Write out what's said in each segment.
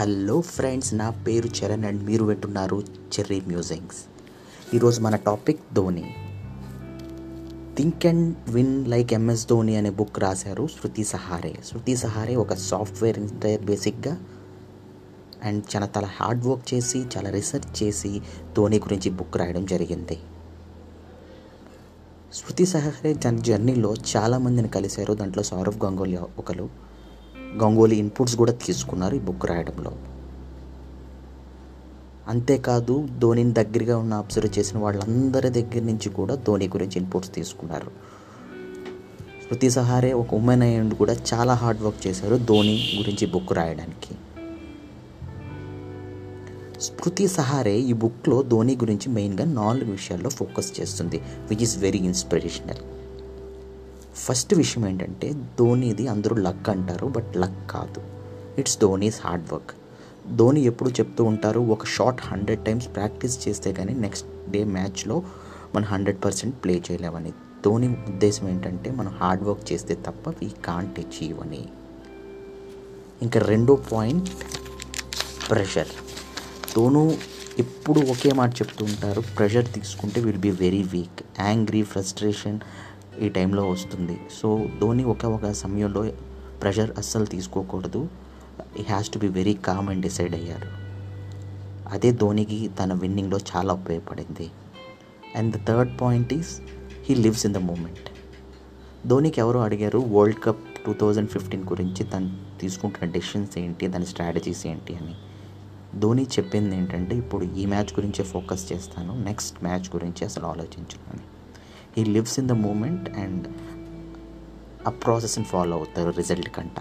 Hello friends నా పేరు Charan and మీరు వింటున్నారు చెర్రీ మ్యూజింగ్స్. ఈరోజు మన topic Dhoni. Think and win like M S Dhoni అనే బుక్ రాశారు శృతి సహారే. శృతి సహారే ఒక సాఫ్ట్వేర్ ఇంజనీర్ బేసిక్గా అండ్ చాలా చాలా హార్డ్ వర్క్ చేసి చాలా రీసెర్చ్ చేసి ధోని గురించి బుక్ రాయడం జరిగింది. శృతి సహారే తన జర్నీలో చాలామందిని కలిశారు. దాంట్లో సౌరవ్ గంగోలీ ఒకరు గంగోలీ ఇన్పుట్స్ కూడా తీసుకున్నారు ఈ బుక్ రాయడంలో. అంతేకాదు ధోనిని దగ్గరగా ఉన్న అబ్జర్వ్ చేసిన వాళ్ళందరి దగ్గర నుంచి కూడా ధోని గురించి ఇన్పుట్స్ తీసుకున్నారు. శృతి సహారే ఒక ఉమెన్ అయ్యండి కూడా చాలా హార్డ్ వర్క్ చేశారు ధోని గురించి బుక్ రాయడానికి. స్మృతి సహారే ఈ బుక్లో ధోని గురించి మెయిన్గా నాలుగు విషయాల్లో ఫోకస్ చేస్తుంది which is very inspirational first విషయం ఏంటంటే ధోనిది అందరూ లక్ అంటారు బట్ లక్ కాదు. It's Dhoni's hard work. Dhoni ఎప్పుడు చెప్తూ ఉంటారు ఒక షాట్ హండ్రెడ్ టైమ్స్ ప్రాక్టీస్ చేస్తే కానీ నెక్స్ట్ డే మ్యాచ్లో మనం హండ్రెడ్ పర్సెంట్ ప్లే చేయలేమని. ధోని ఉద్దేశం ఏంటంటే మనం హార్డ్ వర్క్ చేస్తే తప్ప వీ కాంట్ అచీవ్ అని. ఇంకా రెండో పాయింట్ ప్రెషర్. ధోను ఎప్పుడు ఒకే మాట చెప్తూ ఉంటారు ప్రెషర్ తీసుకుంటే will be very weak angry frustration ఈ టైంలో వస్తుంది. సో ధోని ఒక ఒక సమయంలో ప్రెషర్ అస్సలు తీసుకోకూడదు. ఈ has to be very calm and decide అయ్యారు. అదే ధోనికి తన విన్నింగ్లో చాలా ఉపయోగపడింది. And the third point is he lives in the moment ధోనికి ఎవరు అడిగారు? World cup two thousand fifteen గురించి తను తీసుకుంటున్న డెసిషన్స్ ఏంటి? దాని స్ట్రాటజీస్ ఏంటి అని. ధోని చెప్పింది ఏంటంటే ఇప్పుడు ఈ మ్యాచ్ గురించే ఫోకస్ చేస్తాను నెక్స్ట్ మ్యాచ్ గురించి అసలు ఆలోచించాను he lives in the moment and ఆ ప్రాసెస్ని ఫాలో అవుతారు రిజల్ట్ కంట.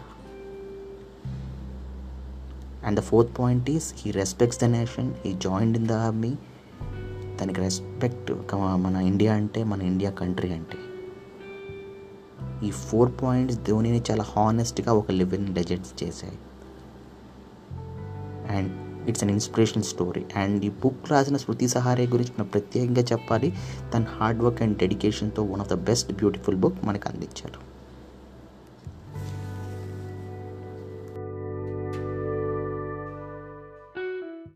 And the fourth point is he respects the nation he joined in the army తనకి రెస్పెక్ట్ మన ఇండియా అంటే మన ఇండియా కంట్రీ అంటే. ఈ ఫోర్ పాయింట్స్ ధోనిని చాలా హానెస్ట్గా ఒక లివింగ్ లెజెండ్స్ చేశాయి. And it's an inspirational story. And ఈ బుక్ రాసిన శృతి సహారే గురించి మనం ప్రత్యేకంగా చెప్పాలి. తన hard work and డెడికేషన్తో one of the best beautiful book మనకు అందించారు.